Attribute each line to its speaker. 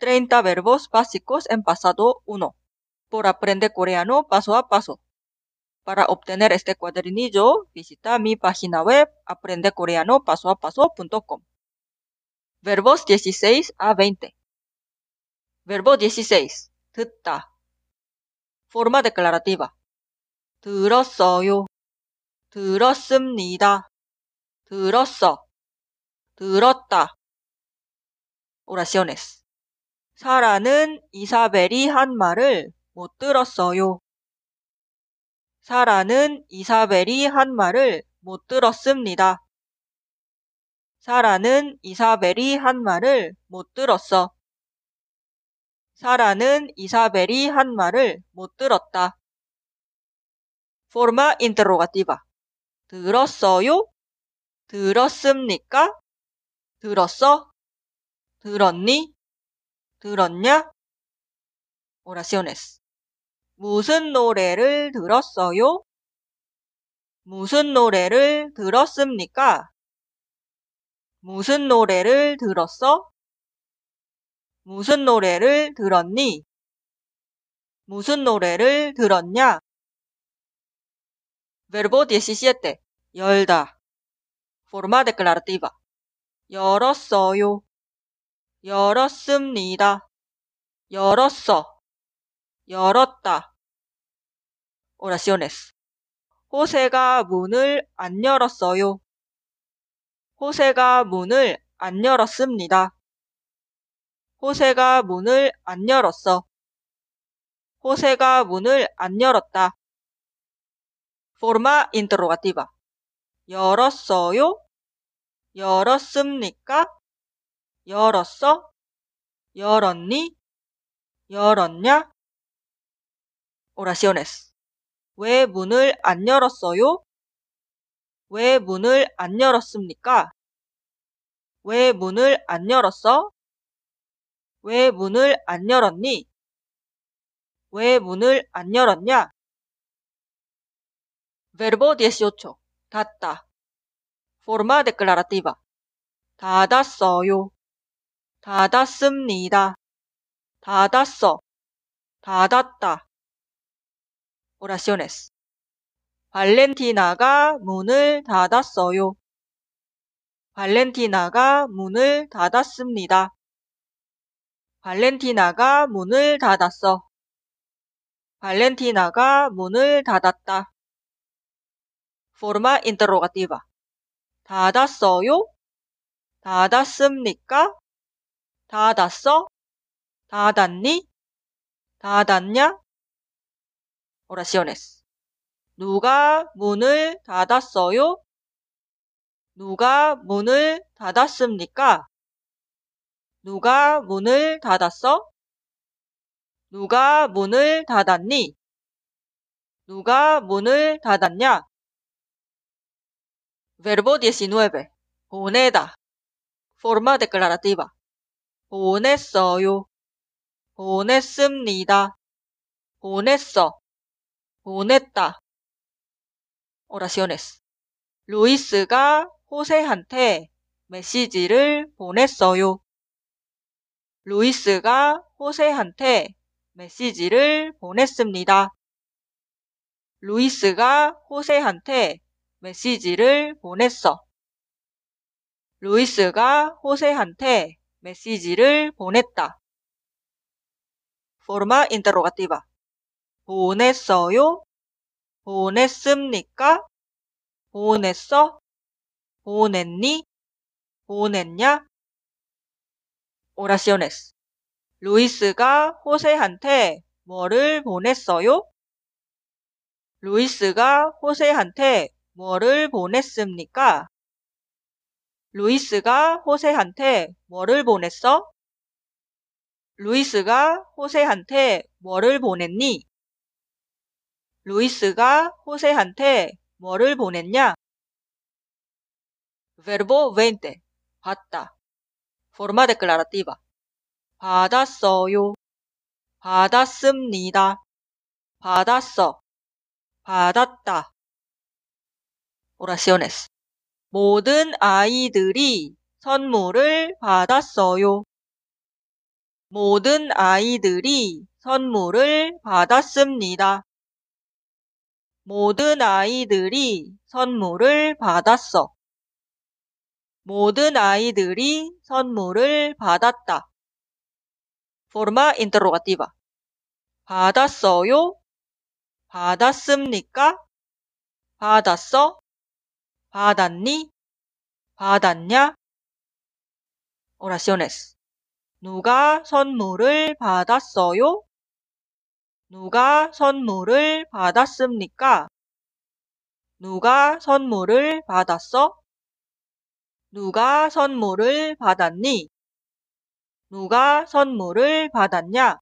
Speaker 1: 30 verbos básicos en pasado 1 por aprender coreano paso a paso. Para obtener este cuadernillo, visita mi página web aprendecoreanopasoapaso.com. Verbos 16 a 20. Verbo 16. 듣다. Forma declarativa. 들었어요. 들었습니다. 들었어. 들었다. Oraciones. 사라는 이사벨이 한 말을 못 들었어요. 사라는 이사벨이 한 말을 못 들었습니다. 사라는 이사벨이 한 말을 못 들었어. 사라는 이사벨이 한 말을 못 들었다. Forma interrogativa. 들었어요? 들었습니까? 들었어? 들었니? 들었냐? Oraciones. 무슨 노래를 들었어요? 무슨 노래를 들었습니까? 무슨 노래를 들었어? 무슨 노래를 들었니? 무슨 노래를 들었냐? Verbo 17. 열다. Forma declarativa. 열었어요. 열었습니다. 열었어. 열었다. Oraciones. 호세가 문을 안 열었어요. 호세가 문을 안 열었습니다. 호세가 문을 안 열었어. 호세가 문을 안 열었다. Forma interrogativa. 열었어요? 열었습니까? 열었어? 열었니? 열었냐? Oraciones. 왜 문을 안 열었어요? 왜 문을 안 열었습니까? 왜 문을 안 열었어? 왜 문을 안 열었니? 왜 문을 안 열었냐? Verbo 18. 닫다. Forma declarativa. 닫았어요. 닫았습니다. 닫았어. 닫았다. Oraciones. 발렌티나가 문을 닫았어요. 발렌티나가 문을 닫았습니다. 발렌티나가 문을 닫았어. 발렌티나가 문을 닫았다. Forma interrogativa. 닫았어요? 닫았습니까? 닫았어? 닫았니? 닫았냐? Oraciones. 누가 문을 닫았어요? 누가 문을 닫았습니까? 누가 문을 닫았어? 누가 문을 닫았니? 누가 문을 닫았냐? Verbo 19. 보내다. Forma declarativa. 보냈어요. 보냈습니다. 보냈어. 보냈다. Oraciones. 루이스가 호세한테 메시지를 보냈어요. 루이스가 호세한테 메시지를 보냈습니다. 루이스가 호세한테 메시지를 보냈어. 루이스가 호세한테 메시지를 보냈다. Forma interrogativa. 보냈어요? 보냈습니까? 보냈어? 보냈니? 보냈냐? Oraciones. 루이스가 호세한테 뭐를 보냈어요? 루이스가 호세한테 뭐를 보냈습니까? 루이스가 호세한테 뭐를 보냈어? 루이스가 호세한테 뭐를 보냈니? 루이스가 호세한테 뭐를 보냈냐? Verbo 20. 받다. Forma declarativa. 받았어요. 받았습니다. 받았어. 받았다. Oraciones. 모든 아이들이 선물을 받았어요. 모든 아이들이 선물을 받았습니다. 모든 아이들이 선물을 받았어. 모든 아이들이 선물을 받았다. Forma interrogativa. 받았어요? 받았습니까? 받았어? 받았니? 받았냐? Oraciones. 누가 선물을 받았어요? 누가 선물을 받았습니까? 누가 선물을 받았어? 누가 선물을 받았니? 누가 선물을 받았냐?